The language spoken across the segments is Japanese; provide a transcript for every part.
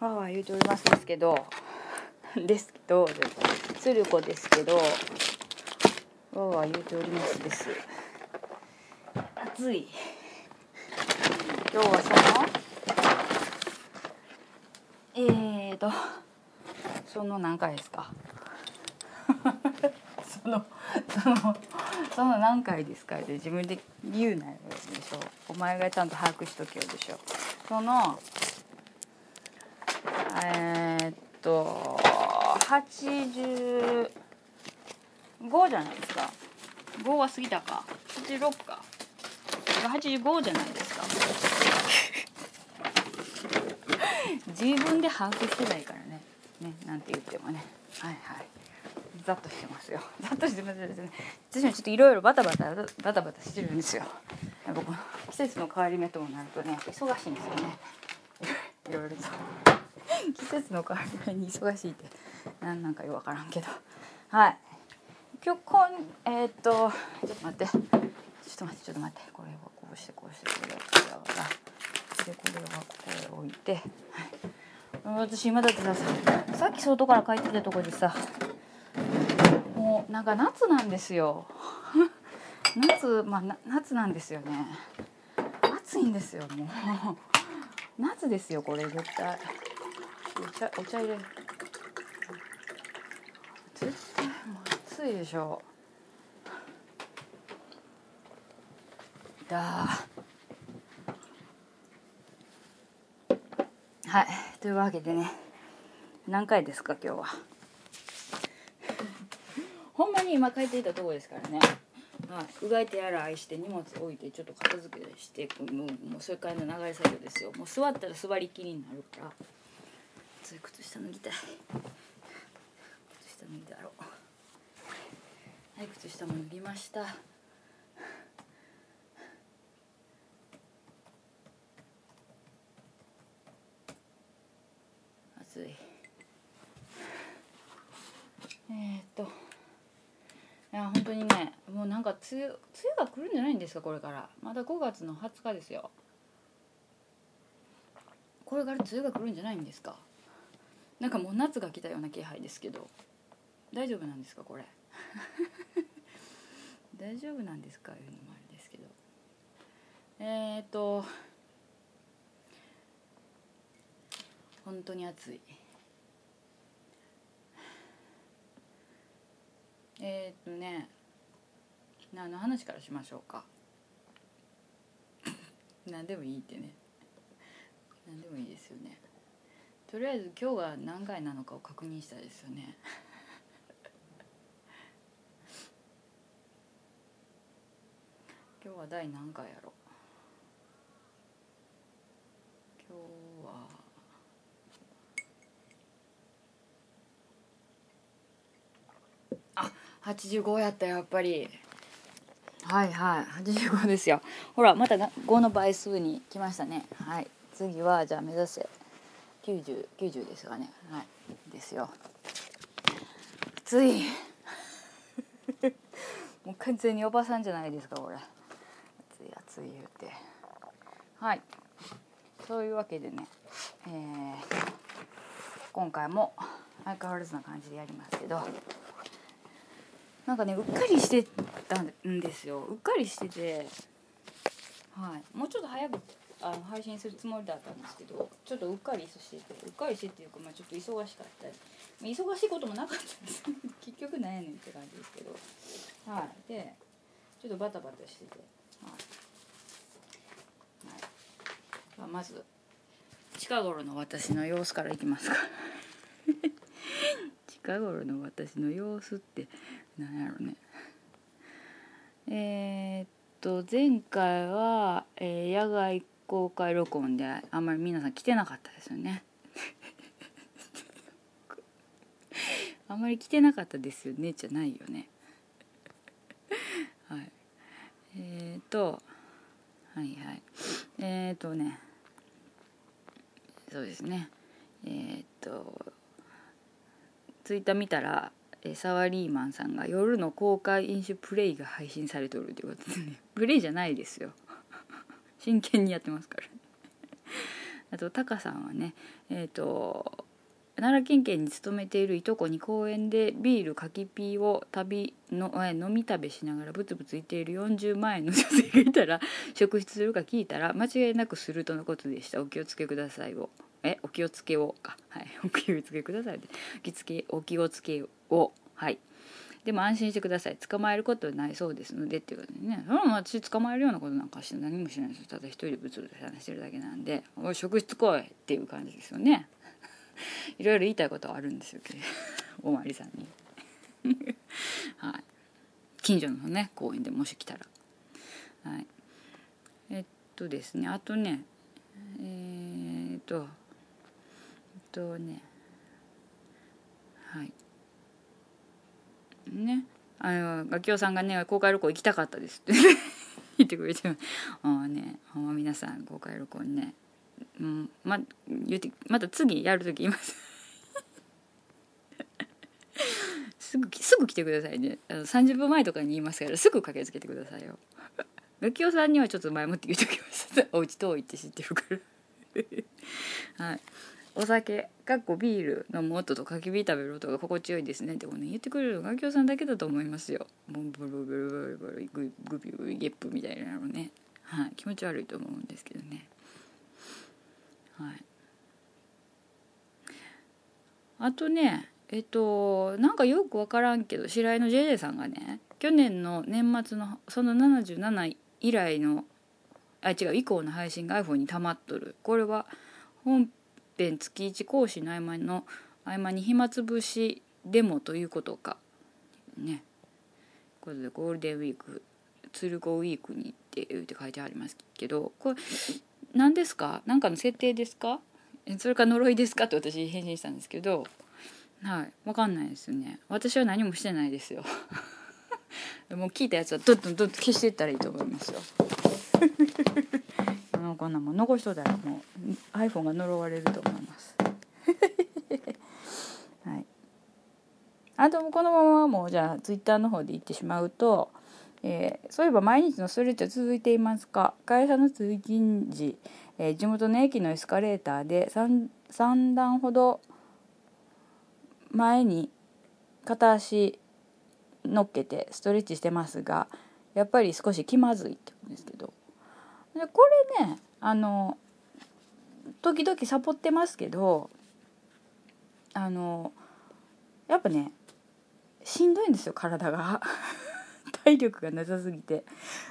わーわー言うておりますですけど ですけど鶴子ですけどわーわー言うておりますです。暑い。今日はその？えーとその何回ですか？そのそのその何回ですかって自分で言うなよでしょ。お前がちゃんと把握しとけよでしょ。そのえー、っと85じゃないですか。5は過ぎたか。86か。85じゃないですか。自分で把握してないからね。ねなんて言ってもね。はいはい。ざっとしてますよ。ざっとしてますね私もちょっといろいろバタバタバタバタしてるんですよ。やっぱこの季節の変わり目ともなるとね忙しいんですよね。いろいろと。季節の変わり目に忙しいって何なんかよく分からんけど。はい。今日こんえー、っとちょっと待って。ちょっと待ってちょっと待って。これはこうしてこうしてこれはこれは。でこれはここへ置いて、はい。私今だってささっき外から帰ってきたとこでさもうなんか夏なんですよ。夏まあ夏なんですよね。暑いんですよもう。夏ですよこれ絶対。お茶お茶入れる。絶対もう暑いでしょ。だ。はい。というわけでね。何回ですか今日は。ほんまに今帰っていたとこですからね。はい。うがいてやら愛して荷物置いてちょっと片付けしていくもうもうそれからの流れ作業ですよ。もう座ったら座りきりになるから。つい靴下脱ぎたい。靴下脱いだろう。はい靴下も脱ぎました。暑い。え、っと。いや本当にねもうなんか梅雨梅雨が来るんじゃないんですかこれから。まだ5月の20日ですよ。これから梅雨が来るんじゃないんですか。なんかもう夏が来たような気配ですけど。大丈夫なんですかこれ？大丈夫なんですかいうのもあれですけど。えー、っと本当に暑い。えー、っとね何の話からしましょうか？何でもいいってね。何でもいいですよね。とりあえず今日が何回なのかを確認したいですよね。今日は第何回やろ今日は。あ85やったやっぱり。はいはい。85ですよ。ほらまた5の倍数に来ましたね。はい。次はじゃあ目指せ。9090ですかね。はい。ですよ。暑い。もう完全におばさんじゃないですかこれ。暑い暑い言うて。はい。そういうわけでね、えー、今回も相変わらずな感じでやりますけど。なんかねうっかりしてたんですよ。うっかりしてて。はい。もうちょっと早くあの配信するつもりだったんですけどちょっとうっかりしててうっかりしてっていうか、まあ、ちょっと忙しかったり。忙しいこともなかったです。結局なんやねんって感じですけど。はい。でちょっとバタバタしてて。はい、はい。まあ、まず近頃の私の様子からいきますか。近頃の私の様子って何やろうね。えー、っと前回は、えー、野外公開録音であんまり皆さん来てなかったですよね。あんまり来てなかったですよねじゃないよね。はい。えー、っとはいはい。えー、っとね。そうですね。えー、っとツイッター見たらサワリーマンさんが夜の公開飲酒プレイが配信されとるということでね。プレイじゃないですよ。真剣にやってますから。あとタカさんはねえっ、と奈良県警に勤めているいとこに公園でビール柿ピーを旅の飲み食べしながらブツブツ言っている40万円の女性がいたら 職質するか聞いたら間違いなくするとのことでした。お気をつけくださいを。えお気をつけをか。はい。お気をつけください。でお気つけお気をつけを。はい。でも安心してください。捕まえることはないそうですのでっていうことでね。その私捕まえるようなことなんかして何もしないです。ただ一人でブツブツ話してるだけなんで「おい職質来い!」っていう感じですよね。いろいろ言いたいことはあるんですよ。おまわりさんに。はい。近所のね公園でもし来たら。はい。えっとですね。あとねえー、っとえっとね。はい。ね。あのガキオさんがね公開旅行行きたかったですって言ってくれてああね。ほんま皆さん公開旅行にね。うんま言ってまた次やる時言います。すぐすぐ来てくださいね。あの30分前とかに言いますからすぐ駆けつけてくださいよ。ガキオさんにはちょっと前もって言っときます。お家遠いって知ってるから。はい。お酒かっこビール飲む音と焚き火食べる音が心地よいですねってこうね言ってくれるのガキオさんだけだと思いますよ。もうブルブルブルブルググビグビゲップみたいなのね。はい気持ち悪いと思うんですけどね。はい。あとねえっとなんかよく分からんけど白井の JJ さんがね去年の年末のその77以来のあ違う以降の配信が iPhone に溜まっとる。これは本編月1講師の合間の合間に暇つぶしデモということかね。ということでゴールデンウィーク鶴子ウィークにって言って書いてありますけどこれ何ですか？何かの設定ですか？それか呪いですか？って私返信したんですけどはい分かんないですよね。私は何もしてないですよ。もう聞いたやつはどんどんどんどん消していったらいいと思いますよ。のこんなもん残しとったらもう iPhone が呪われると思います。はい。あとこのままもうじゃあ Twitter の方で言ってしまうとえー、そういえば毎日のストレッチは続いていますか？会社の通勤時、えー、地元の駅のエスカレーターで 3, 3段ほど前に片足乗っけてストレッチしてますがやっぱり少し気まずいって言うんですけど。でこれねあの時々サボってますけどあのやっぱねしんどいんですよ体が。体力がなさすぎて。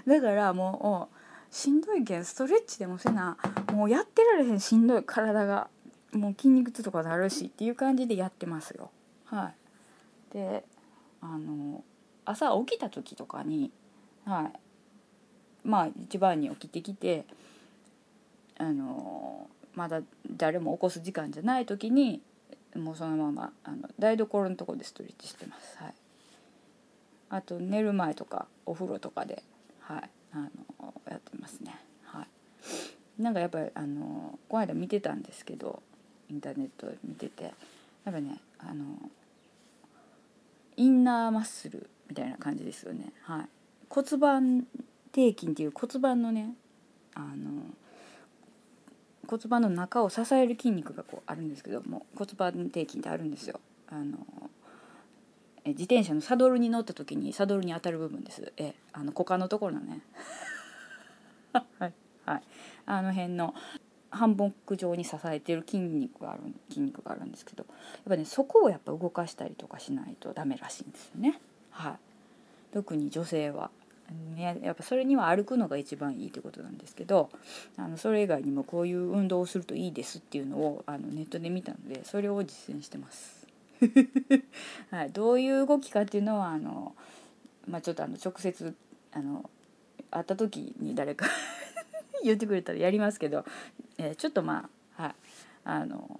だからもうしんどいけんストレッチでもせなもうやってられへんしんどい体が。もう筋肉痛とかなるしっていう感じでやってますよ。はい。であの朝起きた時とかにはい。まあ一番に起きてきてあのまだ誰も起こす時間じゃない時にもうそのままあの台所のとこでストレッチしてます。はい。あと寝る前とかお風呂とかではい。あのやってますね。はい。なんかやっぱりあのこの間見てたんですけどインターネット見ててやっぱねあのインナーマッスルみたいな感じですよね。はい。骨盤底筋っていう骨盤のねあの骨盤の中を支える筋肉がこうあるんですけども骨盤底筋ってあるんですよ。あの自転車のサドルに乗った時にサドルに当たる部分です。えあの股間のところのね。はいはい。あの辺の半分上に支えてる筋肉がある筋肉があるんですけどやっぱねそこをやっぱ動かしたりとかしないとダメらしいんですよね。はい。特に女性は。ね、やっぱそれには歩くのが一番いいってことなんですけどあのそれ以外にもこういう運動をするといいですっていうのをあのネットで見たのでそれを実践してます。はい、どういう動きかっていうのはあの、まあ、ちょっとあの直接あの会った時に誰か 言ってくれたらやりますけど、えー、ちょっとまあはい。あの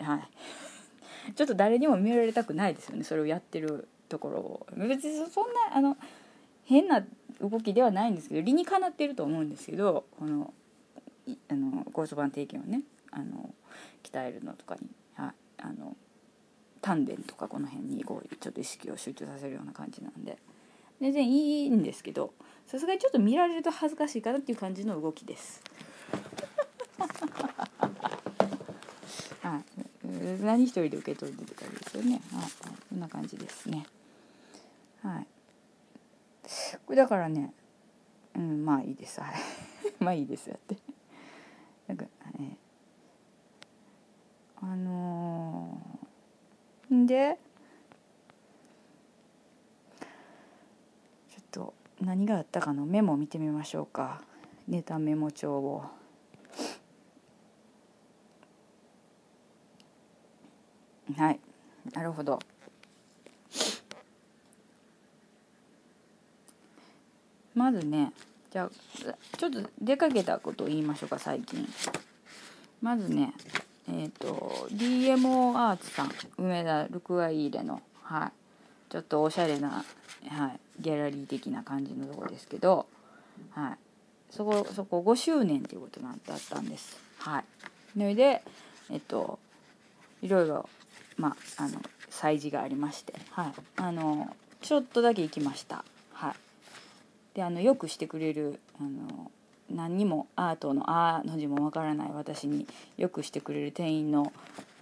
はい。ちょっと誰にも見られたくないですよね。それをやってるところを。別にそんなあの変な動きではないんですけど理にかなっていると思うんですけどこのあの骨盤底筋をねあの鍛えるのとかに、はい、あの丹田とかこの辺にこうちょっと意識を集中させるような感じなんで。全然いいんですけどさすがにちょっと見られると恥ずかしいかなっていう感じの動きです。はい。何一人で受け取るって感じですよね。はい、はい、こんな感じですね。はい。これだからねうんまあいいです。はい。まあいいですやって。なんかねあのー、でちょっと何があったかのメモを見てみましょうか。ネタメモ帳を。はい。なるほど。まずねじゃあちょっと出かけたことを言いましょうか最近。まずねえっ、ー、と DMO アーツさん梅田ルクアイーレのはい。ちょっとおしゃれな、はい、ギャラリー的な感じのとこですけど、はい、そこそこ5周年っていうことなんだったんです。はい。それでえっといろいろまああの催事がありましてはい。あのちょっとだけ行きました。であのよくしてくれるあの何にもアートの「あ」の字もわからない私によくしてくれる店員の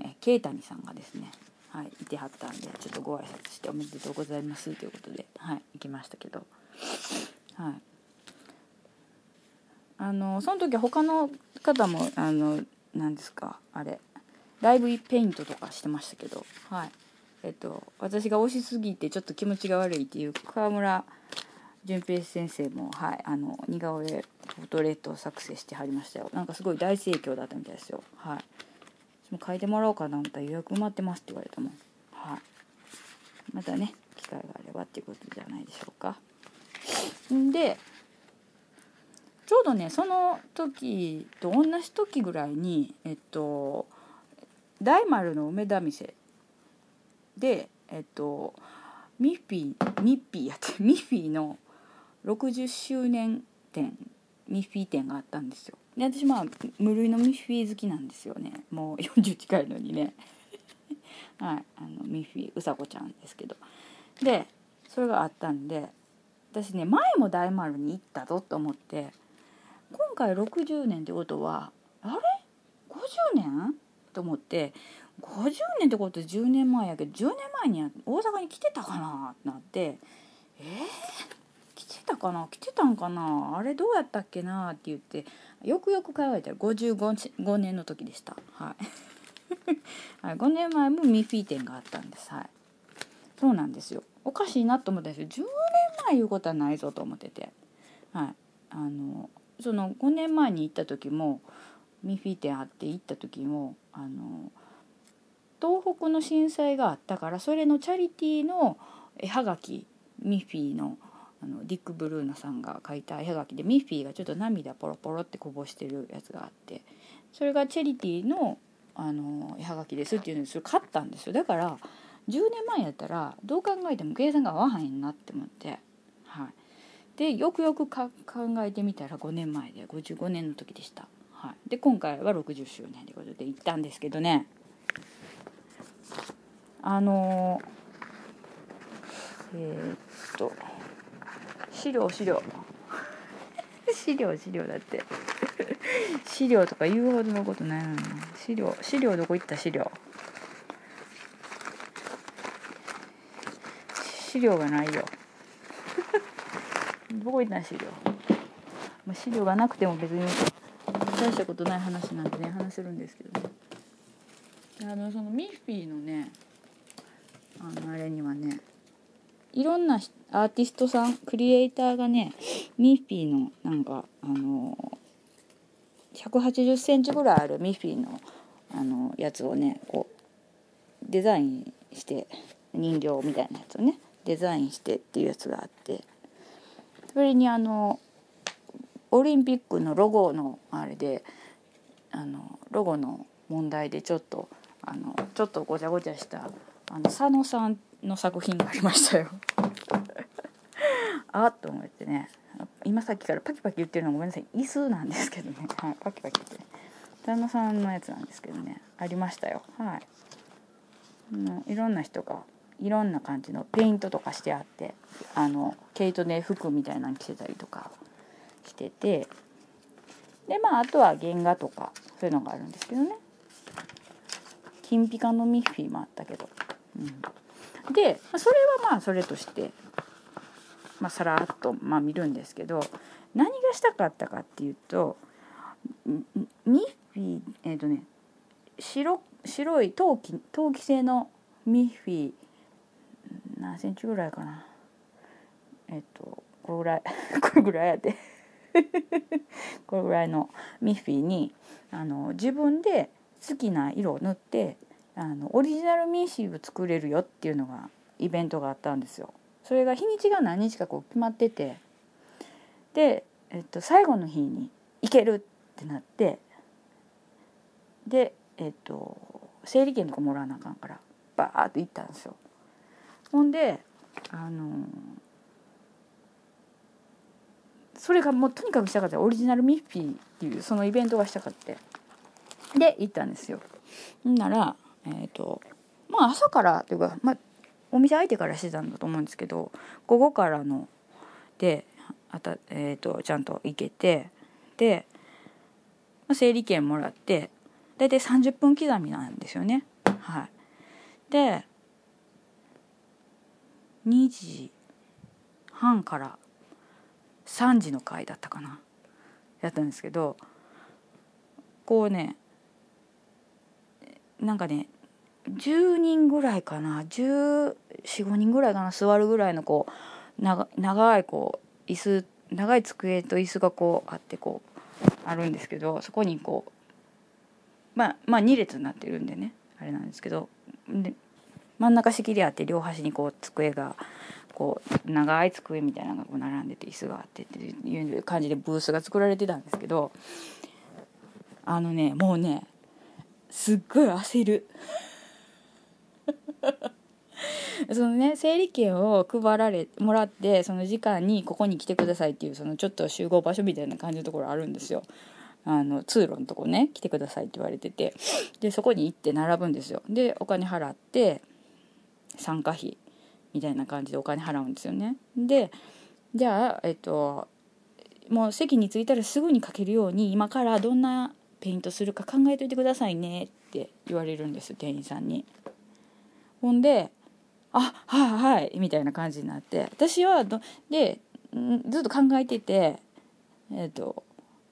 え慶谷さんがですね、はい、いてはったんでちょっとご挨拶して「おめでとうございます」ということで、はい、行きましたけど、はい、あのその時他の方もあの何ですかあれライブペイントとかしてましたけど、はい。えっと、私が押しすぎてちょっと気持ちが悪いっていう川村淳平先生も、はい、あの似顔絵フォトレートを作成してはりましたよ。なんかすごい大盛況だったみたいですよ。はい。も書いてもらおうかなと予約埋まってますって言われたもん。はい。またね機会があればっていうことじゃないでしょうか。んでちょうどねその時と同じ時ぐらいにえっと大丸の梅田店でえっとミッフィーミッフィーやってミッフィーの60周年展ミッフィー展があったんですよ。で私まあ無類のミッフィー好きなんですよね。もう 40近いのにね。はい。あのミッフィーうさこちゃんですけど。でそれがあったんで私ね前も大丸に行ったぞと思って今回60年ってことはあれ？50年と思って50年ってこと10年前やけど10年前に大阪に来てたかなってなってえー、たかな？来てたんかな？あれどうやったっけな？って言ってよくよく考えたら55年の時でした。はい、5年前もミッフィー店があったんです。はい。そうなんですよ。おかしいなと思ったんですよ。10年前いうことはないぞと思ってて。はい。あのその5年前に行った時もミッフィー店あって行った時もあの東北の震災があったからそれのチャリティーの絵はがきミッフィーのあのディック・ブルーナさんが書いた絵はがきでミッフィーがちょっと涙ポロポロってこぼしてるやつがあってそれがチャリティーのあの絵はがきですっていうのでそれ買ったんですよ。だから10年前やったらどう考えても計算が合わへんなって思って。はい、でよくよく考えてみたら5年前で55年の時でした。はい、で今回は60周年ということで行ったんですけどね。あのえー、っと資料資料。資料 資料だって。資料とか言うほどのことないのに資料資料どこ行った資料？資料がないよ。どこ行った資料、まあ、資料がなくても別に。大したことない話なんてね話せるんですけどね。あのそのミッフィーのねあのあれにはねいろんなアーティストさんクリエイターがねミッフィーのなんかあの180センチぐらいあるミッフィーのあのやつをねこうデザインして人形みたいなやつをねデザインしてっていうやつがあってそれにあのオリンピックのロゴのあれであのロゴの問題でちょっとあのちょっとごちゃごちゃしたあの佐野さんの作品がありましたよ。あっと思ってね今さっきからパキパキ言ってるのごめんなさい。椅子なんですけどね、はい、パキパキって。佐野さんのやつなんですけどね。ありましたよ。はい。もういろんな人がいろんな感じのペイントとかしてあってあの毛糸で服みたいなの着てたりとかしてて。でまああとは原画とかそういうのがあるんですけどね。金ピカのミッフィーもあったけど、うん、でそれはまあそれとして。まあさらっとまあ見るんですけど何がしたかったかっていうとミッフィーえっ、ー、とね白白い陶器陶器製のミッフィー何センチぐらいかなえっ、ー、とこれぐらい これぐらいやで これぐらいのミッフィーにあの自分で好きな色を塗ってあのオリジナルミッフィーを作れるよっていうのがイベントがあったんですよ。それが日にちが何日かこう決まっててで、えっと、最後の日に行けるってなってでえっと整理券とかもらわなあかんからバーッと行ったんですよ。ほんであのそれがもうとにかくしたかったオリジナルミッフィーっていうそのイベントがしたかってで行ったんですよ。んならえっ、とまあ朝からというか、まあ、お店開いてからしてたんだと思うんですけど午後からのであた、えーと、ちゃんと行けてで、整理券もらって大体30分刻みなんですよね。はい、で2時半から3時の回だったかなやったんですけどこうねなんかね10人ぐらいかな。1415人ぐらいかな。座るぐらいのこう長長いこう椅子長い机と椅子がこうあってこうあるんですけどそこにこうまあまあ2列になってるんでね。あれなんですけど。で真ん中仕切りあって両端にこう机がこう長い机みたいなのがこう並んでて椅子があってっていう感じでブースが作られてたんですけどあのねもうねすっごい焦る。そのね整理券を配られもらってその時間にここに来てくださいっていうそのちょっと集合場所みたいな感じのところあるんですよ。あの通路のとこね来てくださいって言われててでそこに行って並ぶんですよでお金払って参加費みたいな感じでお金払うんですよねでじゃあえっともう席に着いたらすぐに書けるように今からどんなペイントするか考えといてくださいねって言われるんです店員さんに。ほんで「あはいはい」みたいな感じになって私はどでずっと考えててえっ、ー、と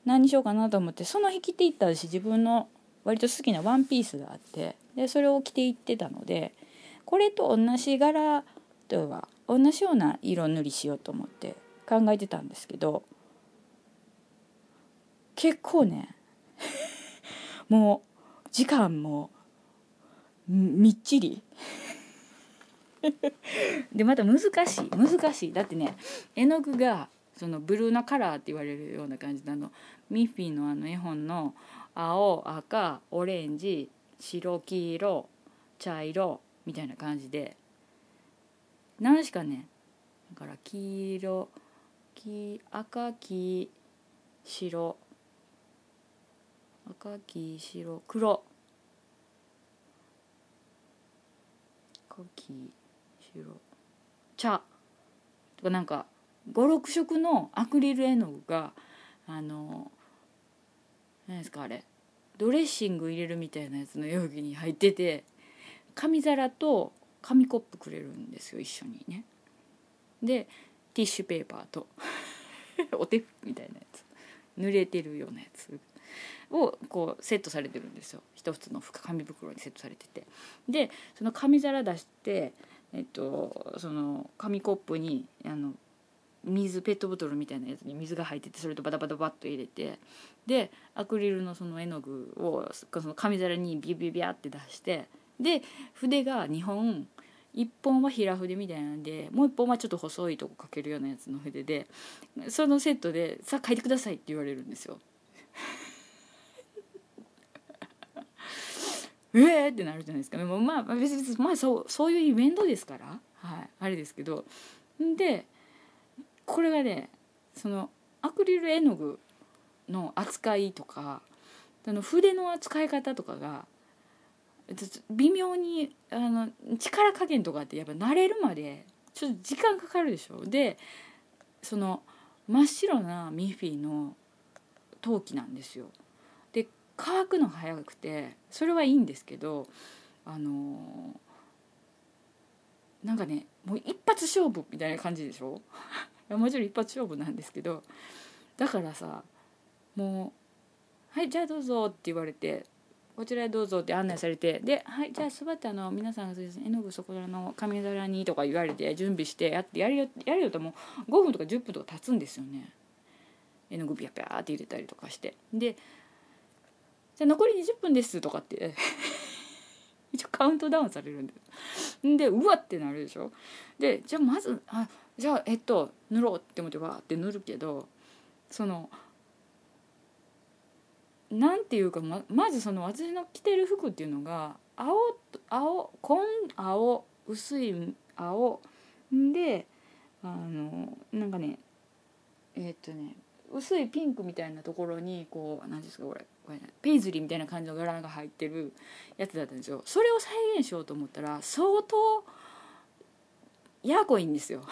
何にしようかなと思ってその日着ていったし自分の割と好きなワンピースがあってでそれを着ていってたのでこれと同じ柄とは同じような色塗りしようと思って考えてたんですけど結構ね もう時間もみっちり。でまた難しい。難しい。だってね絵の具がそのブルーなカラーって言われるような感じなの。ミッフィーのあの絵本の青赤オレンジ白黄色茶色みたいな感じで。何しかねだから黄色黄赤黄白赤黄白黒。赤黄白茶。とかなんか56色のアクリル絵の具があの何ですかあれ。ドレッシング入れるみたいなやつの容器に入ってて紙皿と紙コップくれるんですよ一緒にね。でティッシュペーパーと お手みたいなやつ。濡れてるようなやつ。をこうセットされてるんですよ一つの紙袋にセットされててでその紙皿出してえっとその紙コップにあの水ペットボトルみたいなやつに水が入っててそれとバタバタバッと入れてでアクリルのその絵の具をその紙皿にビュビュビャって出してで筆が2本1本は平筆みたいなんでもう1本はちょっと細いとこかけるようなやつの筆でそのセットで「さあ書いてください」って言われるんですよ。ええってなるじゃないですか。でもまあ別にまあそうそういうイベントですから、はい、あれですけど。でこれがねそのアクリル絵の具の扱いとかあの筆の扱い方とかが微妙にあの力加減とかってやっぱ慣れるまでちょっと時間かかるでしょ。でその真っ白なミッフィーの陶器なんですよ。乾くの早くてそれはいいんですけどあのー、なんかねもう一発勝負みたいな感じでしょ？もちろん一発勝負なんですけどだからさもう「はいじゃあどうぞ」って言われてこちらへどうぞって案内されてで「はいじゃあ座ってあの皆さん絵の具そこらの紙皿に」とか言われて準備してやってやるよやるよともう5分とか10分とか経つんですよね。絵の具ビャビャーって入れたりとかして。で「じゃあ残り20分です」とかって。一応カウントダウンされるんですでうわってなるでしょ。でじゃあまずあじゃあえっと塗ろうって思ってわーって塗るけどそのなんていうかままずその私の着てる服っていうのが青青紺青薄い青であのなんかねえ、っとね薄いピンクみたいなところにこう何ですかこれ、ペイズリーみたいな感じの柄が入ってるやつだったんですよ。それを再現しようと思ったら相当やこいんですよ。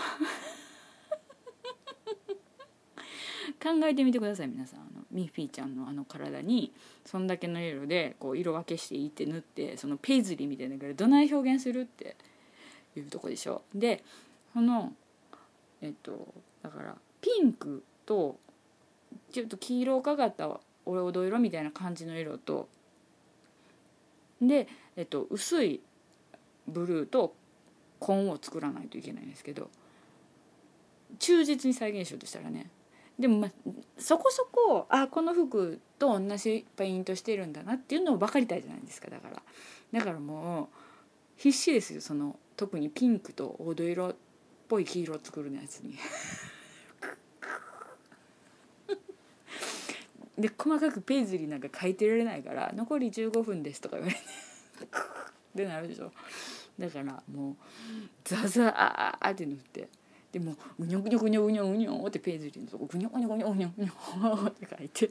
考えてみてください皆さん。あのミッフィーちゃんのあの体にそんだけの色でこう色分けしていって塗ってそのペイズリーみたいなからどない表現するっていうとこでしょ。でそのえっとだからピンクとちょっと黄色がかったおろど色みたいな感じの色とで、えっと、薄いブルーと紺を作らないといけないんですけど忠実に再現しようとしたらねでもまあそこそこあこの服と同じペイントしてるんだなっていうのを分かりたいじゃないですかだから。だからもう必死ですよその特にピンクと黄土色っぽい黄色を作るのやつに。で細かくペーズリーなんか書いてられないから「残り15分です」とか言われて ってなるでしょ。だからもうザザーって塗って。でもうにょぐにょぐにょぐにょぐにょってペーズリーのとこぐにょぐにょぐにょぐにょぐにょって書いて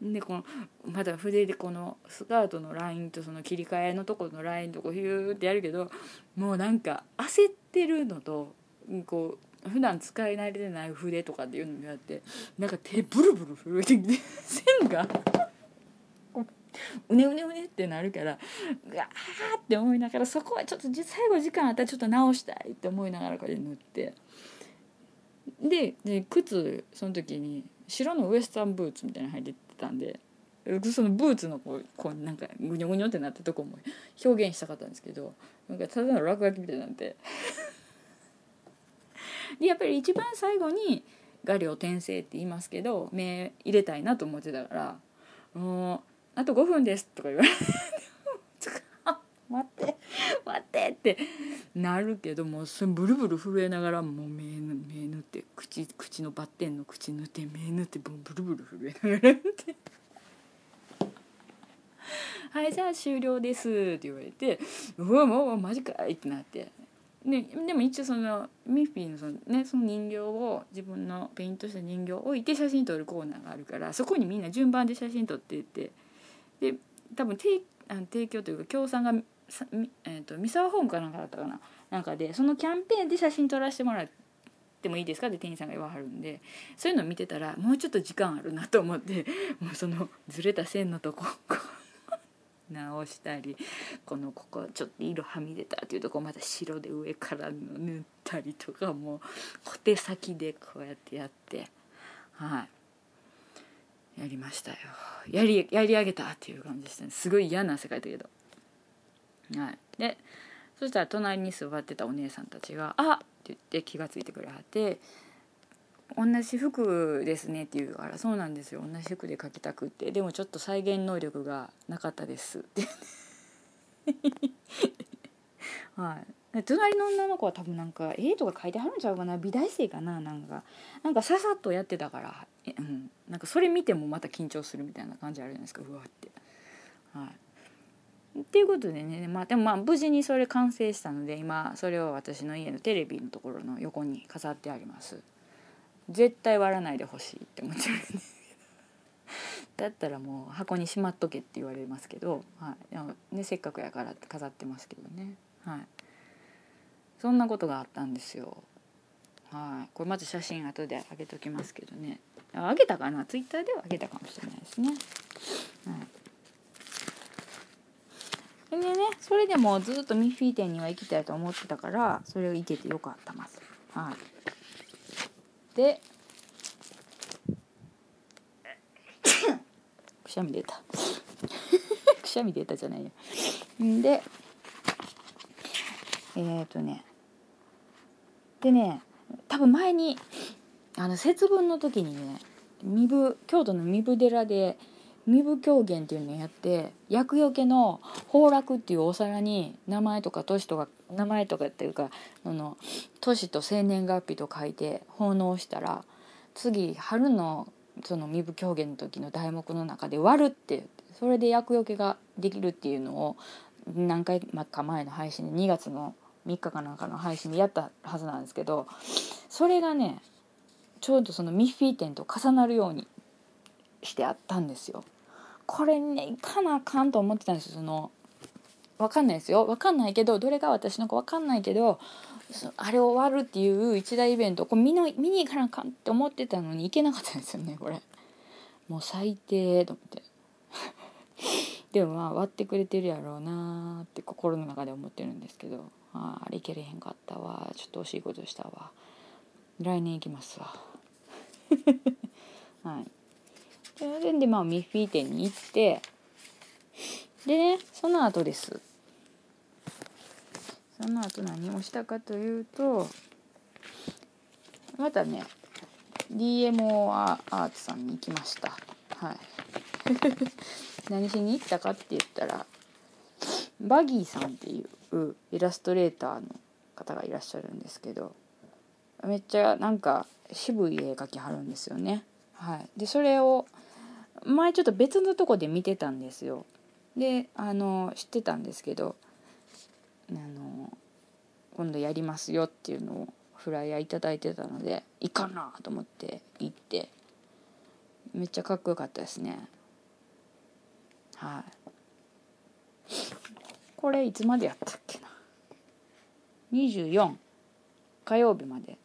でこのまだ筆でこのスカートのラインとその切り替えのとこのラインとこヒューってやるけどもうなんか焦ってるのとこう普段使い慣れてない筆とかっていうのもあってなんか手ブルブル震えてきて線がうねうねうねってなるからうわーって思いながらそこはちょっと最後時間あったらちょっと直したいって思いながらこれ塗ってでで靴その時に白のウエスタンブーツみたいなの履いてたんでそのブーツのこうこうなんかぐにょぐにょってなったとこも表現したかったんですけどなんかただの落書きみたいになってでやっぱり一番最後に画量転生って言いますけど目入れたいなと思ってたから「もうあと5分です」とか言われて「待って待って」ってなるけどもうそれブルブル震えながらもう目目塗って口口のバッテンの口塗って目塗ってブルブル震えながらって。はいじゃあ終了です」って言われて「うわもうマジかい」ってなってででも一応そのミッフィーのその,、ね、その人形を自分のペイントした人形を置いて写真撮るコーナーがあるからそこにみんな順番で写真撮っていってで多分提あの提供というか協賛が、えーと、三沢ホームかなんかだったかな？なんかでそのキャンペーンで写真撮らせてもらってもいいですか？って店員さんが言わはるんでそういうのを見てたらもうちょっと時間あるなと思ってもうそのずれた線のとこ直したりこのここちょっと色はみ出たっていうとこまた白で上から塗ったりとかもう小手先でこうやってやってはい。やりましたよ。やりやり上げたっていう感じでしたね。すごい嫌な世界だけど。はい。でそしたら隣に座ってたお姉さんたちが「あっ!」って言って気が付いてくれはって同じ服ですねって言うからそうなんですよ。同じ服で描きたくって。でもちょっと再現能力がなかったです。っ てはい。隣の女の子は多分なんか絵とか描いてはるんちゃうかな。美大生かな。なんか。なんかささっとやってたから。え、うん、なんかそれ見てもまた緊張するみたいな感じあるじゃないですか。うわって。はい。っていうことでね。まあでもまあ無事にそれ完成したので今それを私の家のテレビのところの横に飾ってあります。絶対割らないでほしいって思っちゃうんですけどだったらもう箱にしまっとけって言われますけど、はい。ね、せっかくやからって飾ってますけどね、はい、そんなことがあったんですよ。はい。これまず写真後で上げときますけどね。あ上げたかな？ツイッターでは上げたかもしれないですね。はい。でねそれでもずっとミッフィー店には行きたいと思ってたからそれを行けてよかったます。はい。でくしゃみ出た。くしゃみ出たじゃないよ。んでえっ、ー、とねでね多分前にあの節分の時にね三部京都の三部寺で身分狂言っていうのをやって厄除けの崩落っていうお皿に名前とか年とか名前とかっていうかあの年と生年月日と書いて奉納したら次春のその身分狂言の時の題目の中で割るってってそれで厄除けができるっていうのを何回か前の配信で2月の3日かなんかの配信でやったはずなんですけどそれがねちょうどそのミッフィー店と重なるようにしてあったんですよ。これねいかなあかんと思ってたんですその分かんないですよ。分かんないけどどれが私のか分かんないけどあれ終わるっていう一大イベントこれ見の見に行かなあかんって思ってたのに行けなかったんですよねこれ。もう最低と思って。でもまあ割ってくれてるやろうなって心の中で思ってるんですけど。ああれ行けれへんかったわちょっと惜しいことしたわ来年行きますわ はい。それでまあミッフィー店に行ってでねその後です。その後何をしたかというとまたね DMO アーツさんに行きました。はい。何しに行ったかって言ったらバギーさんっていうイラストレーターの方がいらっしゃるんですけどめっちゃなんか渋い絵描きはるんですよね。はい、でそれを前ちょっと別のとこで見てたんですよ。であの知ってたんですけどあの今度やりますよっていうのをフライヤー頂いてたのでいかなと思って行って。めっちゃかっこよかったですね。はい。これいつまでやったっけな？24火曜日まで。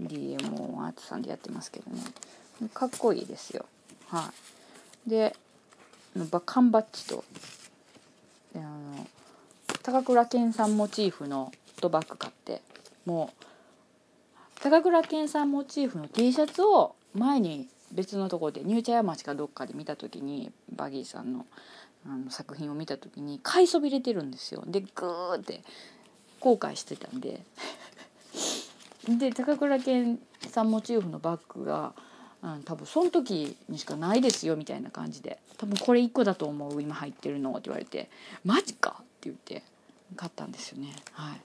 DMO アートさんでやってますけどね。かっこいいですよ。はい。で缶バッジとであの高倉健さんモチーフのトバッグ買ってもう高倉健さんモチーフの T シャツを前に別のところでニューチャヤ町かどっかで見た時にバギーさんのあの作品を見た時に買いそびれてるんですよ。でグーって後悔してたんで。で高倉健さんモチーフのバッグが、うん、多分その時にしかないですよみたいな感じで。多分これ1個だと思う今入ってるのって言われて「マジか!」って言って買ったんですよね。はい。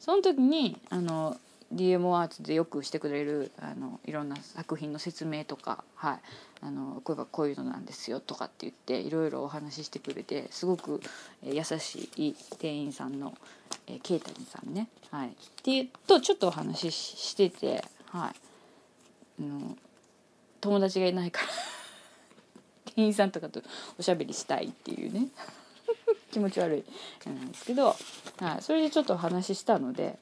その時にあの DMO アーツでよくしてくれるあのいろんな作品の説明とか、はい、あのこれがこういうのなんですよとかって言っていろいろお話ししてくれてすごく優しい店員さんのケイタリンさんね、はい、っていうとちょっとお話ししてて、はい、あの友達がいないから。店員さんとかとおしゃべりしたいっていうね。気持ち悪い。なんですけど、はい、それでちょっとお話ししたので。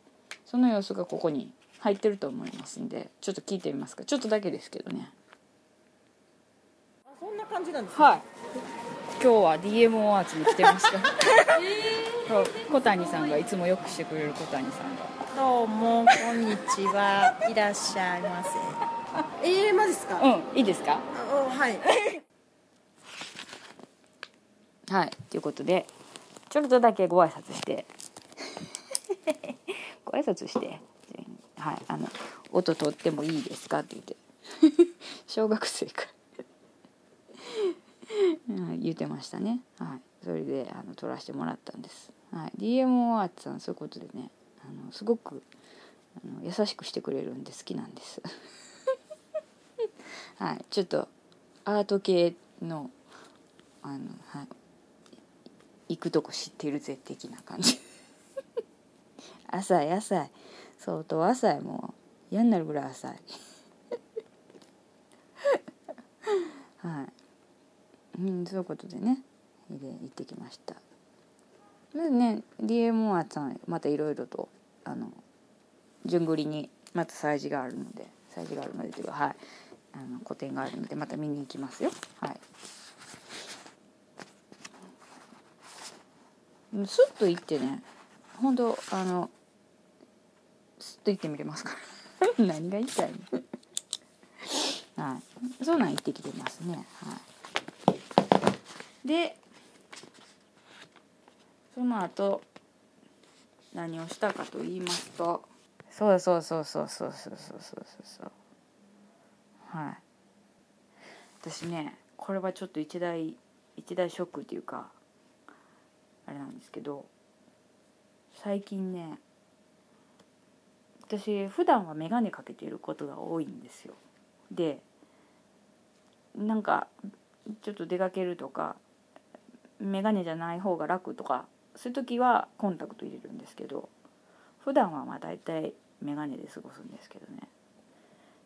その様子がここに入ってると思いますんでちょっと聞いてみますか。ちょっとだけですけどね。あそんな感じなんですか、はい。今日は DMO アーツに来てました、えー、小谷さんがいつもよくしてくれる小谷さんが。どうもこんにちは。いらっしゃいませええー、マジですか？うんいいですか？はい。はいということでちょっとだけご挨拶して。ご挨拶して「はい、あの音取ってもいいですか?」って言って。小学生か言ってましたね。はいそれであの撮らせてもらったんです、はい、DMO アーツさんそういうことでねあのすごくあの優しくしてくれるんで好きなんですはい。ちょっとアート系のあのはい。行くとこ知ってるぜ的な感じ。浅い浅い。相当浅いもう。嫌になるぐらい浅い。はい。うんそういうことでね。で行ってきました。まずね DMO さんまたいろいろとあの順繰りにまた催事があるので催事があるのでというかはい。あの個展があるのでまた見に行きますよ。はい。スッと行ってね本当あのスッと行ってみれますから。何が言いたいの？はい。そんなん行ってきてますね。はい。でその後何をしたかと言いますと。そうそうそうそうそうそうそうそうそうそう。はい。私ねこれはちょっと一大一大ショックっていうかあれなんですけど最近ね私普段は眼鏡かけてることが多いんですよ。でなんかちょっと出かけるとか眼鏡じゃない方が楽とかそういう時はコンタクト入れるんですけど普段はまあ大体眼鏡で過ごすんですけどね。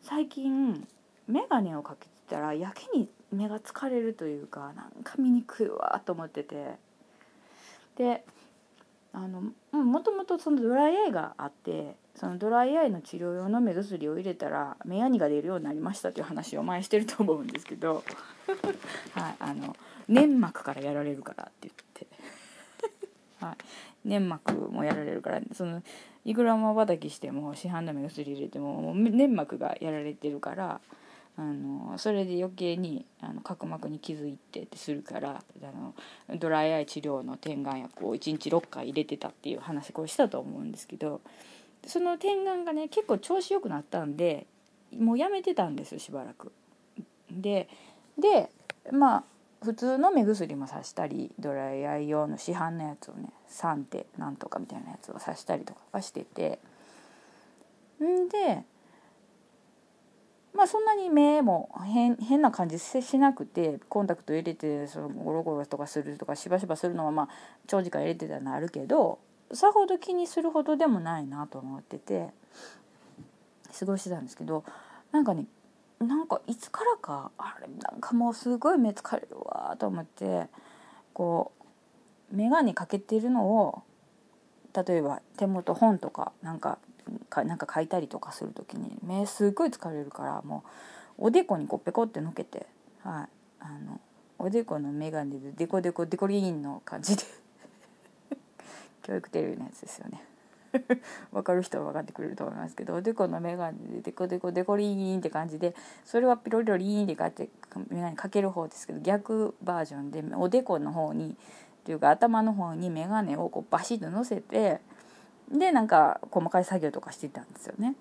最近眼鏡をかけてたらやけに目が疲れるというかなんか見にくいわと思ってて。であのもともとそのドライアイがあってそのドライアイの治療用の目薬を入れたら目やにが出るようになりましたっていう話を前してると思うんですけど、はい、あの粘膜からやられるからって言って、はい、粘膜もやられるからそのいくらまばたきしても市販の目薬入れてももう粘膜がやられてるからあのそれで余計にあの角膜に傷いてってするからあのドライアイ治療の点眼薬を1日6回入れてたっていう話これしたと思うんですけどその点眼がね結構調子よくなったんでもうやめてたんですしばらく。ででまあ普通の目薬もさしたりドライアイ用の市販のやつをね3手なんとかみたいなやつをさしたりとかしててんでまあそんなに目も変変な感じしなくてコンタクト入れてそのゴロゴロとかするとかしばしばするのはまあ長時間入れてたのあるけどさほど気にするほどでもないなと思ってて過ごしてたんですけどなんかねなんかいつからかあれなんかもうすごい目疲れるわと思ってこう眼鏡かけてるのを例えば手元本とかなんかかなんか書いたりとかする時に目すっごい疲れるからもうおでこにこうペコってのけて、はい、あのおでこの眼鏡でデコデコデコリーンの感じで 教育テレビのやつですよね。分かる人は分かってくれると思いますけどおでこの眼鏡でデコデコデコリーンって感じでそれはピロリロリーンってこうやって眼鏡かける方ですけど逆バージョンでおでこの方にというか頭の方に眼鏡をこうバシッと乗せてでなんか細かい作業とかしてたんですよね。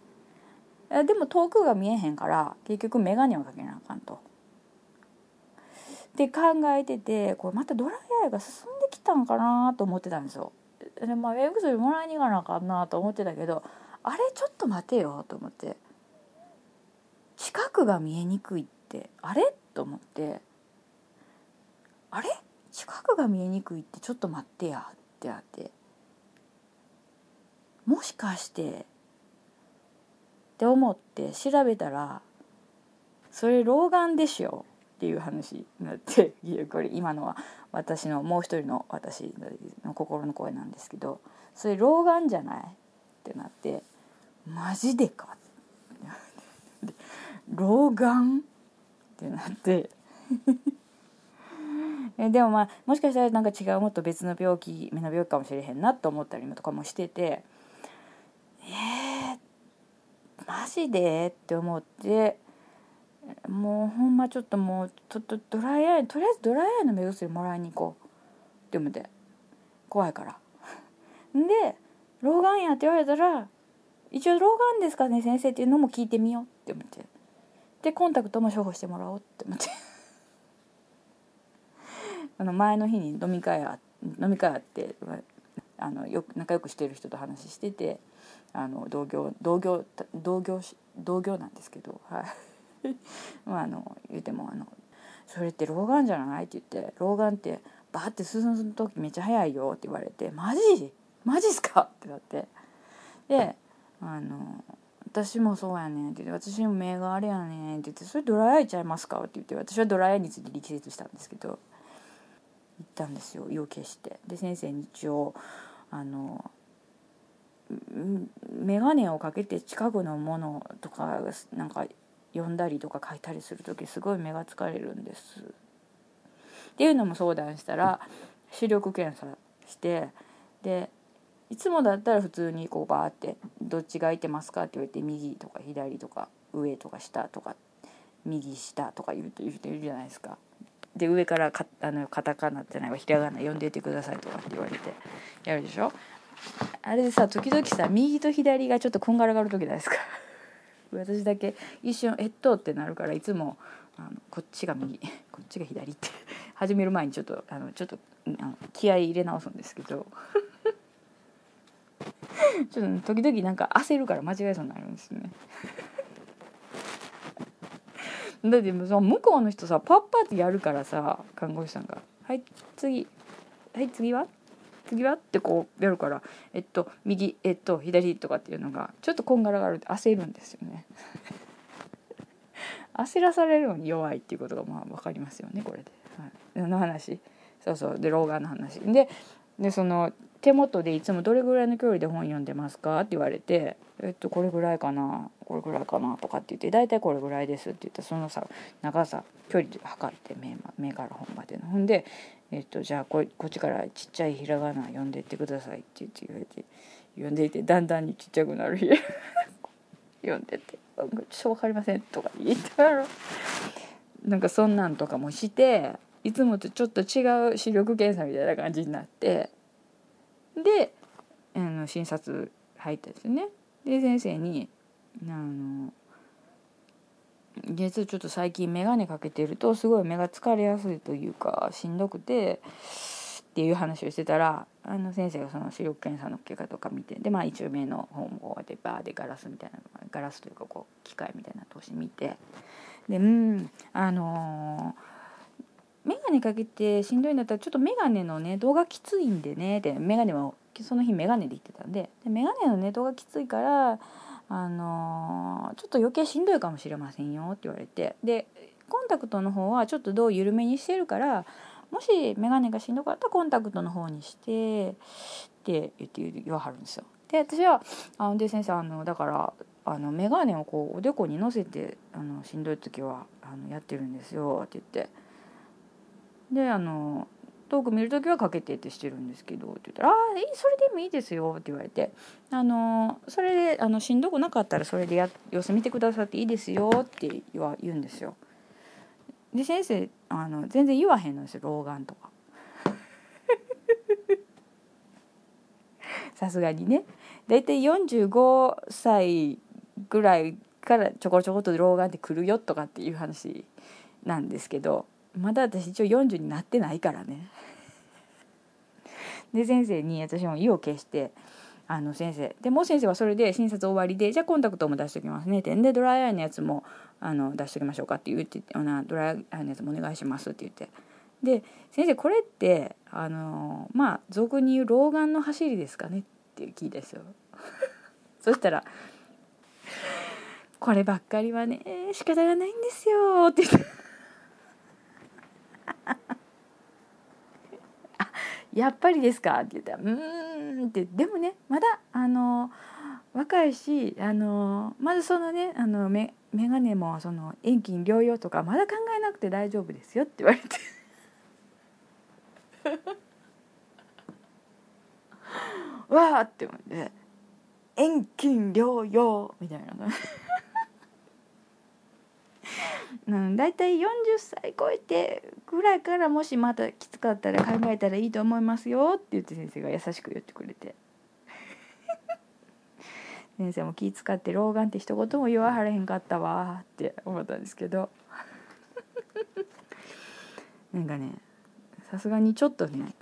でも遠くが見えへんから結局眼鏡をかけなあかんと。って考えててこれまたドライアイが進んできたんかなと思ってたんですよ。でまあ目薬もらいに行かなあかんなと思ってたけどあれちょっと待てよと思って。近くが見えにくいってあれと思って。あれ？近くが見えにくいってちょっと待ってやってなって。もしかしてって思って調べたらそれ老眼でしょっていう話になって これ今のは私のもう一人の私の心の声なんですけどそれ老眼じゃない？ってなってマジでか？老眼？ってなってでもまあもしかしたらなんか違うもっと別の病気目の病気かもしれへんなと思ったりとかもしててえー、マジで？って思ってもうほんまちょっともうちょっとドライアイとりあえずドライアイの目薬もらいに行こう。って思って。怖いから。で「老眼や」って言われたら「一応老眼ですかね先生」っていうのも聞いてみよう。って思って。でコンタクトも処方してもらおうって思って。あの前の日に飲み会あ飲み会あってあのよく仲良くしてる人と話してて。あの同業同業同業同業なんですけどはい。まああの言うてもあの「それって老眼じゃない?」って言って「老眼ってバーって進む時めっちゃ早いよ」って言われて「マジマジっすか?」ってなって。であの私もそうやねんって言って私も目があれやねんって言ってそれドライアイちゃいますか？って言って私はドライアイについて力説したんですけど行ったんですよ意を決して。で先生に一応あの眼鏡をかけて近くのものとかなんか読んだりとか書いたりする時すごい目が疲れるんです。っていうのも相談したら視力検査してでいつもだったら普通にこうバーって「どっちが空いてますか?」って言われて右とか左とか上とか下とか右下とか言う人いるじゃないですか。で上からかあのカタカナってないわひらがな読んでてくださいとかって言われてやるでしょ？あれでさ時々さ右と左がちょっとこんがらがる時ないですか？私だけ一瞬「えっと」ってなるからいつもあのこっちが右こっちが左って始める前にちょっとあのちょっとあの気合い入れ直すんですけど。ちょっと時々なんか焦るから間違えそうになるんですね。だってその向こうの人さパッパってやるからさ看護師さんが「はい次。はい次は？次は?」ってこうやるから「えっと右えっと左」とかっていうのがちょっとこんがらがるって焦るんですよね。焦らされるのに弱いっていうことがまあ分かりますよねこれで。はい、の話そうそうで老眼の話ででその手元でいつもどれぐらいの距離で本読んでますか？って言われて「えっとこれぐらいかな？これぐらいかな」とかって言って「大体これぐらいです」って言ったそのさ長さ距離で測って目目から本までの。ほんで、えっと「じゃあここっちからちっちゃいひらがな読んでいってください」って言って言われて読んでいてだんだんにちっちゃくなる。読んでて「ちょっと分かりません」とか言ったらなんかそんなんとかもしていつもとちょっと違う視力検査みたいな感じになってであの診察入ったんですね。で先生に「あの実はちょっと最近眼鏡かけてるとすごい目が疲れやすいというかしんどくて」っていう話をしてたらあの先生がその視力検査の結果とか見てでまあ一応目の本をでバーでガラスみたいなガラスというかこう機械みたいな通し見てでうんあのー眼鏡かけてしんどいんだったらちょっと眼鏡のね動画きついんでねで眼鏡はその日眼鏡で行ってたんで。で眼鏡のね動画きついからあのーちょっと余計しんどいかもしれませんよって言われて。でコンタクトの方はちょっとどう緩めにしてるからもし眼鏡がしんどかったらコンタクトの方にしてって言って言わはるんですよ。で私はあで先生あのだからあの眼鏡をこうおでこに乗せてあのしんどい時はあのやってるんですよって言って。であの遠く見る時はかけてってしてるんですけどって言ったら「ああそれでもいいですよ」って言われて「あのそれであのしんどくなかったらそれでや様子見てくださっていいですよ」って言言うんですよ。で先生あの全然言わへんのですよ老眼とか。さすがにね大体45歳ぐらいからちょこちょこっと老眼ってくるよとかっていう話なんですけどまだ私一応40になってないからね。で先生に私も意を決して「あの先生でもう先生はそれで診察終わりでじゃあコンタクトも出しておきますね」ってでドライアイのやつもあの出しておきましょうかって言ってなドライアイのやつもお願いしますって言ってで先生これってあのまあ俗に言う老眼の走りですかねって聞いたんですよ。そしたら「こればっかりはね仕方がないんですよ」って言って。やっぱりですか?」って言ったら「うーん」ってでもねまだあの若いしあのまずそのねあの眼鏡もその遠近療養とかまだ考えなくて大丈夫ですよって言われて。わーって思って「遠近療養」みたいな、大体40歳超えてぐらいからもしまたきつかったら考えたらいいと思いますよって言って先生が優しく言ってくれて。先生も気使って老眼って一言も言わはれへんかったわって思ったんですけど。なんかねさすがにちょっとね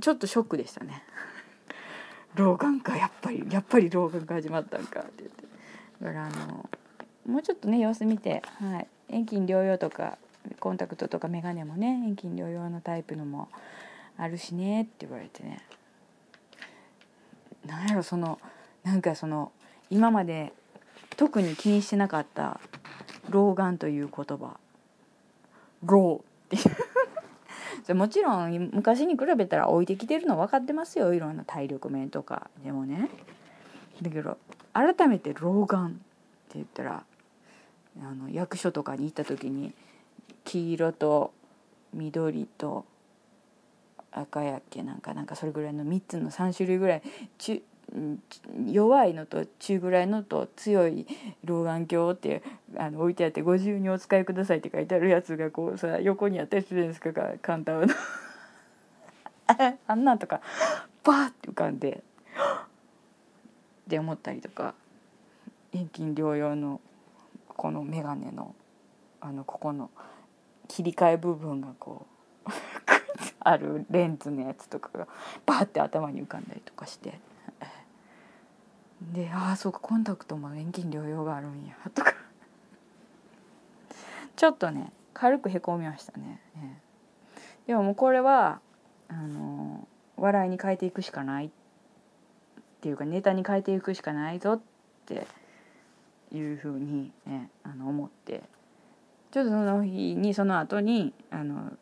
ちょっとショックでしたね。老眼かやっぱりやっぱり老眼が始まったんかって言って。だからあのもうちょっとね様子見て、はい、遠近療養とかコンタクトとか眼鏡もね遠近療養のタイプのもあるしねって言われてね。なんやろそのなんかその今まで特に気にしてなかった老眼という言葉。老っていう。もちろん昔に比べたら置いてきてるの分かってますよ。いろんな体力面とかでもね。だけど改めて老眼って言ったらあの役所とかに行った時に黄色と緑と赤やっけなんかなんかそれぐらいの3つの3種類ぐらい中弱いのと中ぐらいのと強い老眼鏡ってあの置いてあって「ご自由にお使いください」って書いてあるやつがこうさ横にあったりするんですかカウンターの。ああんなんとかバーって浮かんでって思ったりとか遠近療養のこの眼鏡のあのここの切り替え部分がこう あるレンズのやつとかがバーって頭に浮かんだりとかして。でああそうかコンタクトも遠近療養があるんやとか。ちょっとね軽くへこみましたね、ねでももうこれはあの笑いに変えていくしかないっていうかネタに変えていくしかないぞっていうふうに、ね、あの思って。ちょっとその日にその後にあの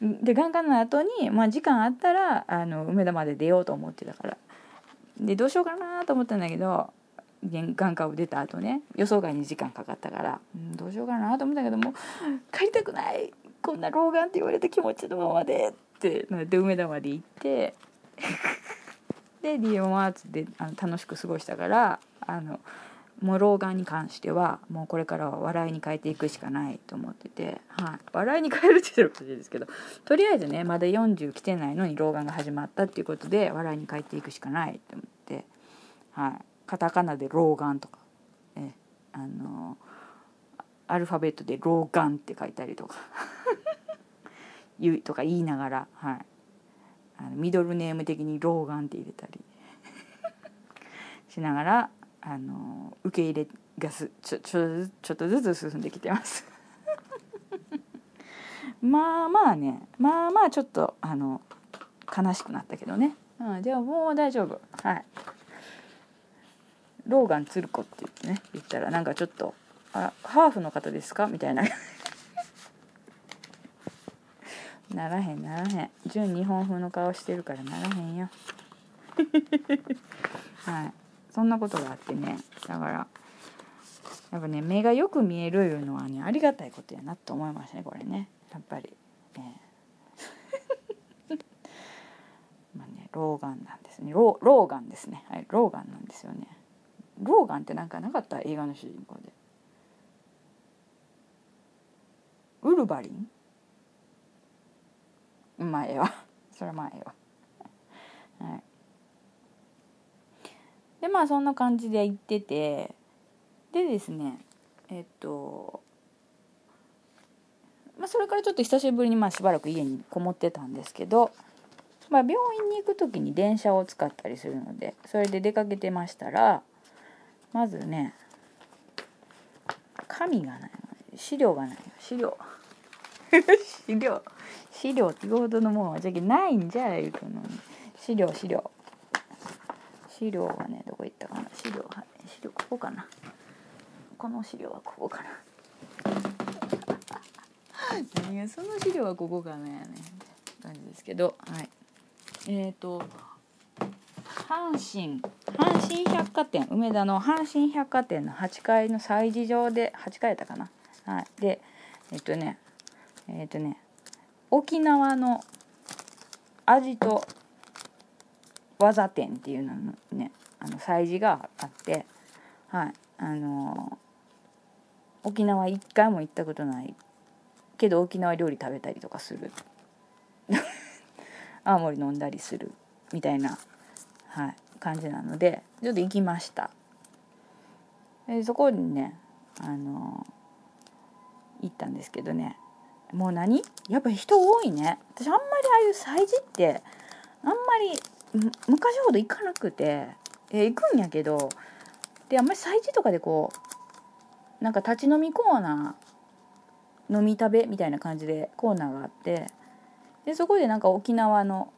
で眼科の後に、まあ、時間あったらあの梅田まで出ようと思ってたから。でどうしようかなと思ったんだけど眼科を出た後ね予想外に時間かかったから、うん、どうしようかなと思ったけども帰りたくないこんな老眼って言われた気持ちのままでってなって梅田まで行ってで DM アーツであの楽しく過ごしたからあのもう老眼に関してはもうこれからは笑いに変えていくしかないと思ってて、はい、笑いに変えるって言ったらおかしいですけどとりあえずねまだ40来てないのに老眼が始まったっていうことで笑いに変えていくしかないと思って、はい、カタカナで老眼とか、えあのアルファベットで老眼って書いたりとか 言うとか言いながら、はい、あのミドルネーム的に老眼って入れたり しながらあの受け入れがすちょちょちょっとずつ進んできてます。まあまあねまあまあちょっとあの悲しくなったけどね、うん、でももう大丈夫。はい。ローガン鶴子って言ってね言ったらなんかちょっと「あハーフの方ですか?」みたいな。ならへんならへん。純日本風の顔してるからならへんよ。はいそんなことがあってね。だからやっぱね目がよく見えるいうのはねありがたいことやなと思いましたねこれね。やっぱり。ね まあね老眼なんですね。老眼ですね。はい老眼なんですよね。老眼ってなんかなかった？映画の主人公で。ウルヴァリン？まあええわ。それはまあええわはいでまあそんな感じで行ってて。でですねえっとまあそれからちょっと久しぶりにまあしばらく家にこもってたんですけど、まあ、病院に行く時に電車を使ったりするのでそれで出かけてましたらまずね紙がない資料がない資料。資料。資料って言うほどのものはじゃけないんじゃいうのに。資料資料。資料はねどこ行ったかな？資料は資料ここかな？この資料はここかな？何がその資料はここかなやね感じですけど。はい。えっ、ー、と阪神阪神百貨店梅田の阪神百貨店の8階の催事場で8階やったかな？はい。でえっ、ー、とねえっ、ー、とね沖縄の味と技店っていうののねあの催事があってはいあの沖縄一回も行ったことないけど沖縄料理食べたりとかする。青森飲んだりするみたいな、はい、感じなのでちょっと行きました。でそこにねあの行ったんですけどね。もう何？やっぱ人多いね。私あんまりああいう催事ってあんまり昔ほど行かなくてえ行くんやけどであんまり催事とかでこうなんか立ち飲みコーナー飲み食べみたいな感じでコーナーがあってでそこでなんか沖縄の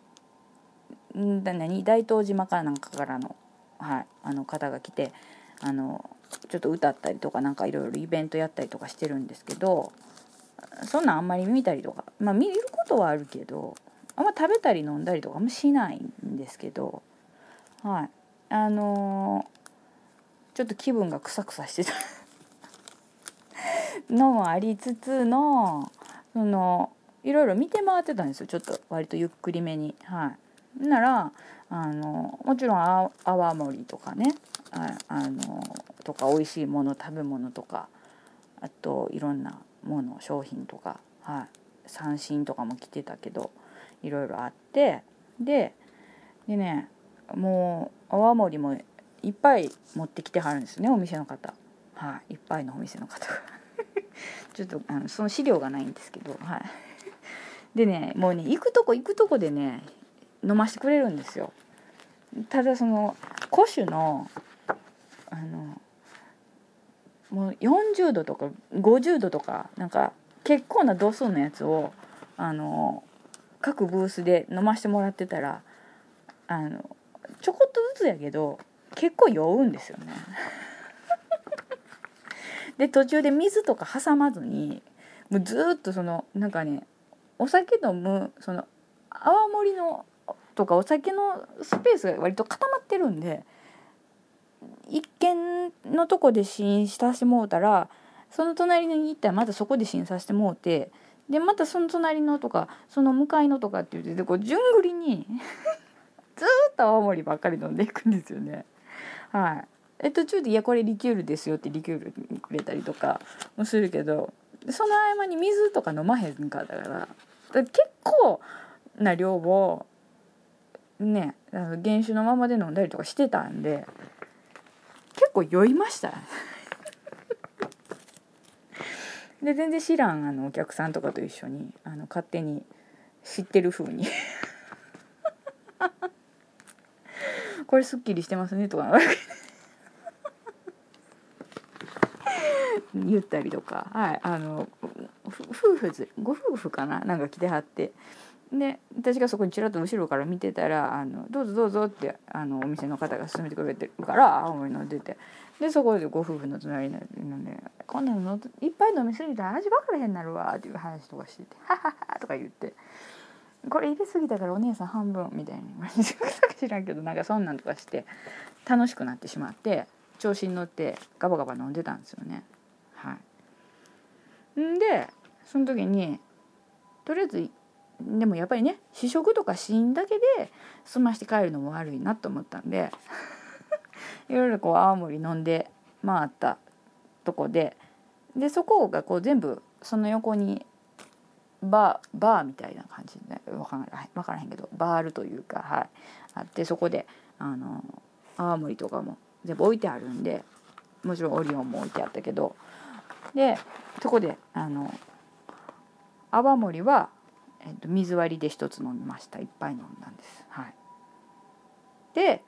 んだ何？大東島かなんかからの,、はい、あの方が来てあのちょっと歌ったりとかなんかいろいろイベントやったりとかしてるんですけどそんなんあんまり見たりとかまあ見ることはあるけどあんま食べたり飲んだりとかあんましないんですけどはい。あのーちょっと気分がクサクサしてた。のもありつつのそのいろいろ見て回ってたんですよ。ちょっと割とゆっくりめに。はい。ならあのもちろんあ泡盛とかね。ああのとか美味しいもの食べ物とか。あといろんなもの商品とか、はい、三振とかも来てたけど。いろいろあってででねもう泡盛もいっぱい持ってきてはるんですねお店の方。はいいっぱいのお店の方が。ちょっとあのその資料がないんですけどはい。でねもうね行くとこ行くとこでね飲ましてくれるんですよ。ただその古酒のあのもう40度とか50度とかなんか結構な度数のやつをあの各ブースで飲ましてもらってたらあのちょこっとずつやけど結構酔うんですよね。で途中で水とか挟まずにもうずっとそのなんかねお酒飲むその泡盛のとかお酒のスペースが割と固まってるんで一軒のとこで試飲させてもうたらその隣に行ったらまたそこで試飲させてもうてでまたその隣のとかその向かいのとかって言ってこう順繰りに ずっと青森ばっかり飲んでいくんですよね。はいえ途中で「いやこれリキュールですよ」ってリキュールくれたりとかもするけどその合間に水とか飲まへんかったからだから結構な量をねあの原酒のままで飲んだりとかしてたんで結構酔いましたで全然知らんあのお客さんとかと一緒にあの勝手に知ってる風に。これすっきりしてますねとか。言ったりとか、はい、あの夫婦ご夫婦かな？なんか来てはって。で私がそこにちらっと後ろから見てたら「あのどうぞどうぞ」ってあのお店の方が勧めてくれてるから青森の出て。でそこでご夫婦の隣ので「こんなのいっぱい飲みすぎたら味分からへんなるわ」っていう話とかしてて「ははは」とか言って「これ入れすぎたからお姉さん半分」みたいに知らんけどなんかそんなんとかして楽しくなってしまって調子に乗ってガバガバ飲んでたんですよね。はい、んでその時にとりあえずでもやっぱりね試食とか試飲だけで済まして帰るのも悪いなと思ったんでいろいろこう青森飲んで回ったとこででそこがこう全部その横にバーバーみたいな感じで分から分からへんけどバールというか、はい、あってそこであの泡盛とかも全部置いてあるんでもちろんオリオンも置いてあったけどでそこであの泡盛はえっと、水割りで一つ飲みました。いっぱい飲んだんです。はい。で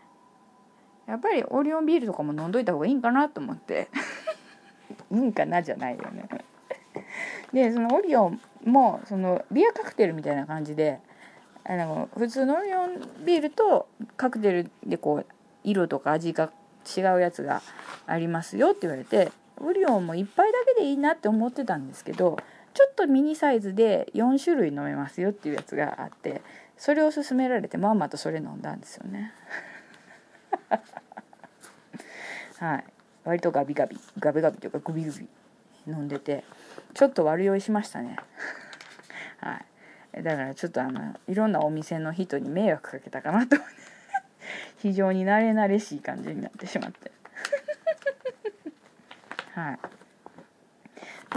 やっぱりオリオンビールとかも飲んどいた方がいいんかなと思って。いいんかなじゃないよね。でそのオリオンもそのビアカクテルみたいな感じであの普通のオリオンビールとカクテルでこう色とか味が違うやつがありますよって言われてオリオンも1杯だけでいいなって思ってたんですけどちょっとミニサイズで4種類飲めますよっていうやつがあってそれを勧められてまんまとそれ飲んだんですよね。はい。割とガビガビガビガビというかグビグビ飲んでてちょっと悪酔いしましたね。はい。だからちょっとあのいろんなお店の人に迷惑かけたかなと。非常に慣れ慣れしい感じになってしまって。はい。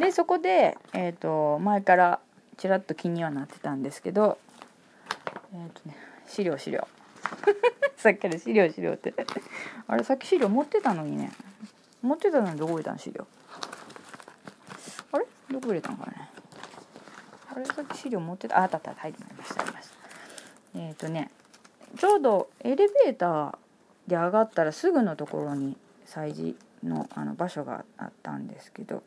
でそこで、えーと、前からちらっと気にはなってたんですけどえっ、ー、とね資料資料。さっきから資料資料って。あれさっき資料持ってたのにね。持ってたのにどこ入れたの資料。あれ？どこ入れたのかね。あれさっき資料持ってた。ああったあった。入りましたありました。えっ、ー、とねちょうどエレベーターで上がったらすぐのところに催事のあの場所があったんですけど。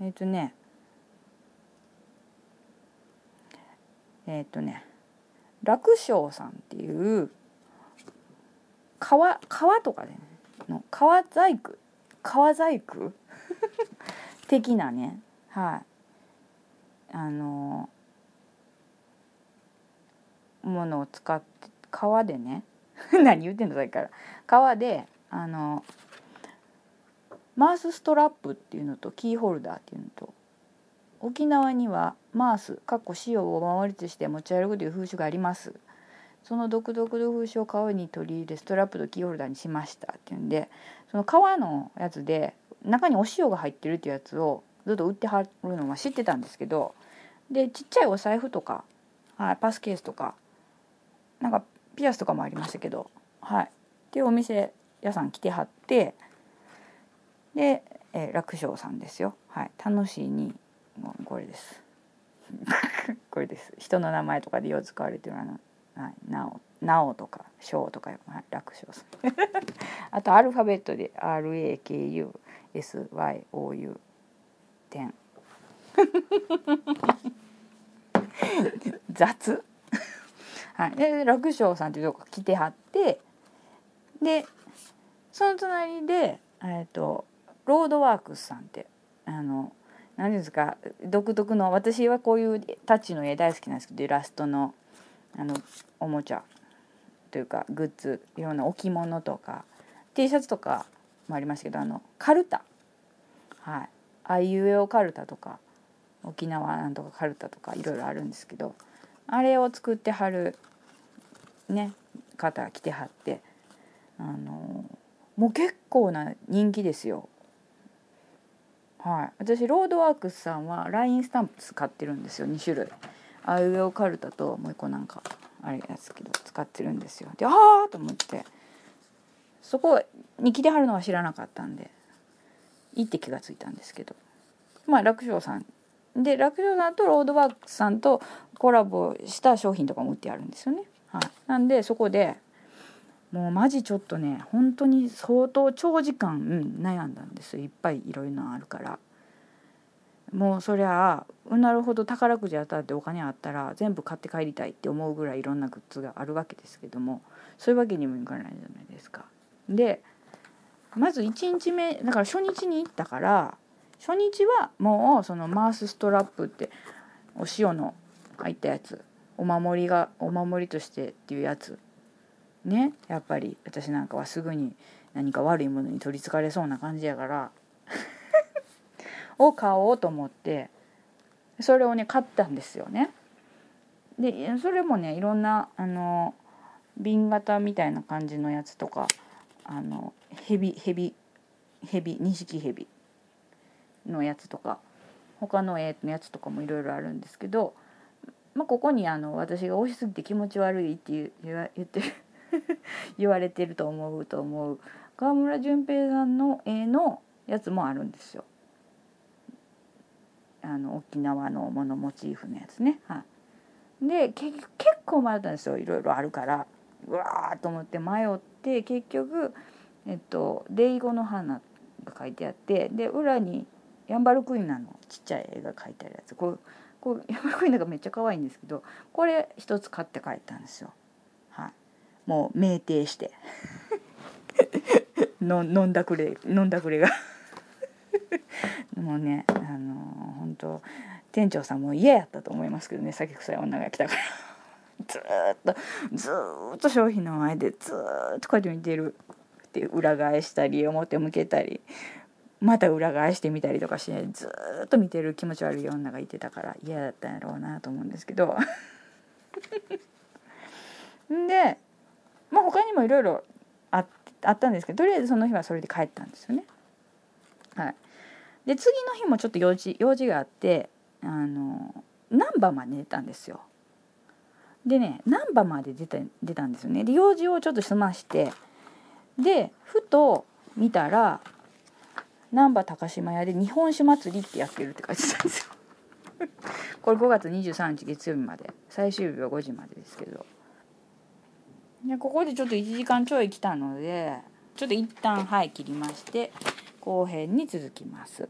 えっ、ー、とねえっ、ー、とね楽勝さんっていう革革とかで、ね、の革細工革細工？的なねはい。あのものを使って川でね 何言ってんのさっきから。川であのマースストラップっていうのとキーホルダーっていうのと沖縄にはマースかっこ塩をお守りとして持ち歩くという風習があります。その独特の風習を革に取り入れストラップとキーホルダーにしましたっていうんでその革のやつで中にお塩が入ってるっていうやつをずっと売ってはるのは知ってたんですけどでちっちゃいお財布とか、はい、パスケースとかなんかピアスとかもありましたけどはい。っていうお店屋さん来てはってで、え楽勝さんですよ。はい。楽しいにこれです。これです。人の名前とかでよく使われてるあのはい、なお、なおとか、しょうとか、はい、楽勝さん。あとアルファベットで R. A. K. U. S. Y. O. U. 点。雑。はい、で、楽勝さんっていうとこ来てはって。で、その隣で、えっ、と、ロードワークスさんって、あの。何ですか独特の私はこういうタッチの絵大好きなんですけどイラストのあのおもちゃというかグッズいろんな置物とか T シャツとかもありましたけどあのカルタはいあいうえおカルタとか沖縄なんとかカルタとかいろいろあるんですけどあれを作ってはるね方が来てはってあのもう結構な人気ですよ。はい、私ロードワークスさんは LINE スタンプ使ってるんですよ2種類。あいうえおかるたともう一個なんかあれやつけど使ってるんですよ。でああと思って。そこに来てはるのは知らなかったんでいいって気がついたんですけど。まあ楽勝さんで楽勝さんとロードワークさんとコラボした商品とかも売ってあるんですよね。はい、なんでそこでもうマジちょっとね本当に相当長時間、うん、悩んだんですいっぱいいろいろあるから。もうそりゃあなるほど宝くじ当たってお金あったら全部買って帰りたいって思うぐらいいろんなグッズがあるわけですけどもそういうわけにもいかないじゃないですか。でまず1日目だから初日に行ったから初日はもうそのマースストラップってお塩の入ったやつお守りがお守りとしてっていうやつねやっぱり私なんかはすぐに何か悪いものに取りつかれそうな感じやからを買おうと思ってそれをね買ったんですよね。でそれもねいろんなあの瓶型みたいな感じのやつとかあのヘビヘビヘビ錦ヘビのやつとか他の絵のやつとかもいろいろあるんですけど、まあ、ここにあの私が押しすぎて気持ち悪いって言う言わ言ってる 言われてると思うと思う川村淳平さんの絵のやつもあるんですよ。あの沖縄のものモチーフのやつね。はい、でけ結構迷ったんですよいろいろあるから。うわーと思って迷って結局、えっと「デイゴの花」が書いてあってで裏にヤンバルクイナのちっちゃい絵が描いてあるやつ。こうこうヤンバルクイナがめっちゃ可愛いんですけどこれ一つ買って帰ったんですよ。はい、もう酩酊して。の飲んだくれ飲んだくれが。もうねあの本当店長さんも嫌やったと思いますけどね。酒臭い女が来たから。ずっとずっと商品の前でずっとこうやって見てる。って裏返したり表向けたり。また裏返してみたりとかしてずっと見てる気持ち悪い女がいてたから嫌だったんやろうなと思うんですけど。でまあ他にもいろいろあったんですけどとりあえずその日はそれで帰ったんですよね。はい、で次の日もちょっと用事用事があってあの難波まで出たんですよ。でね難波まで出た出たんですよね。で用事をちょっと済ましてでふと見たら難波高島屋で日本酒祭りってやってるって書いてたんですよ。これ5月23日月曜日まで最終日は5時までですけどでここでちょっと1時間ちょい来たのでちょっと一旦はい切りまして後編に続きます。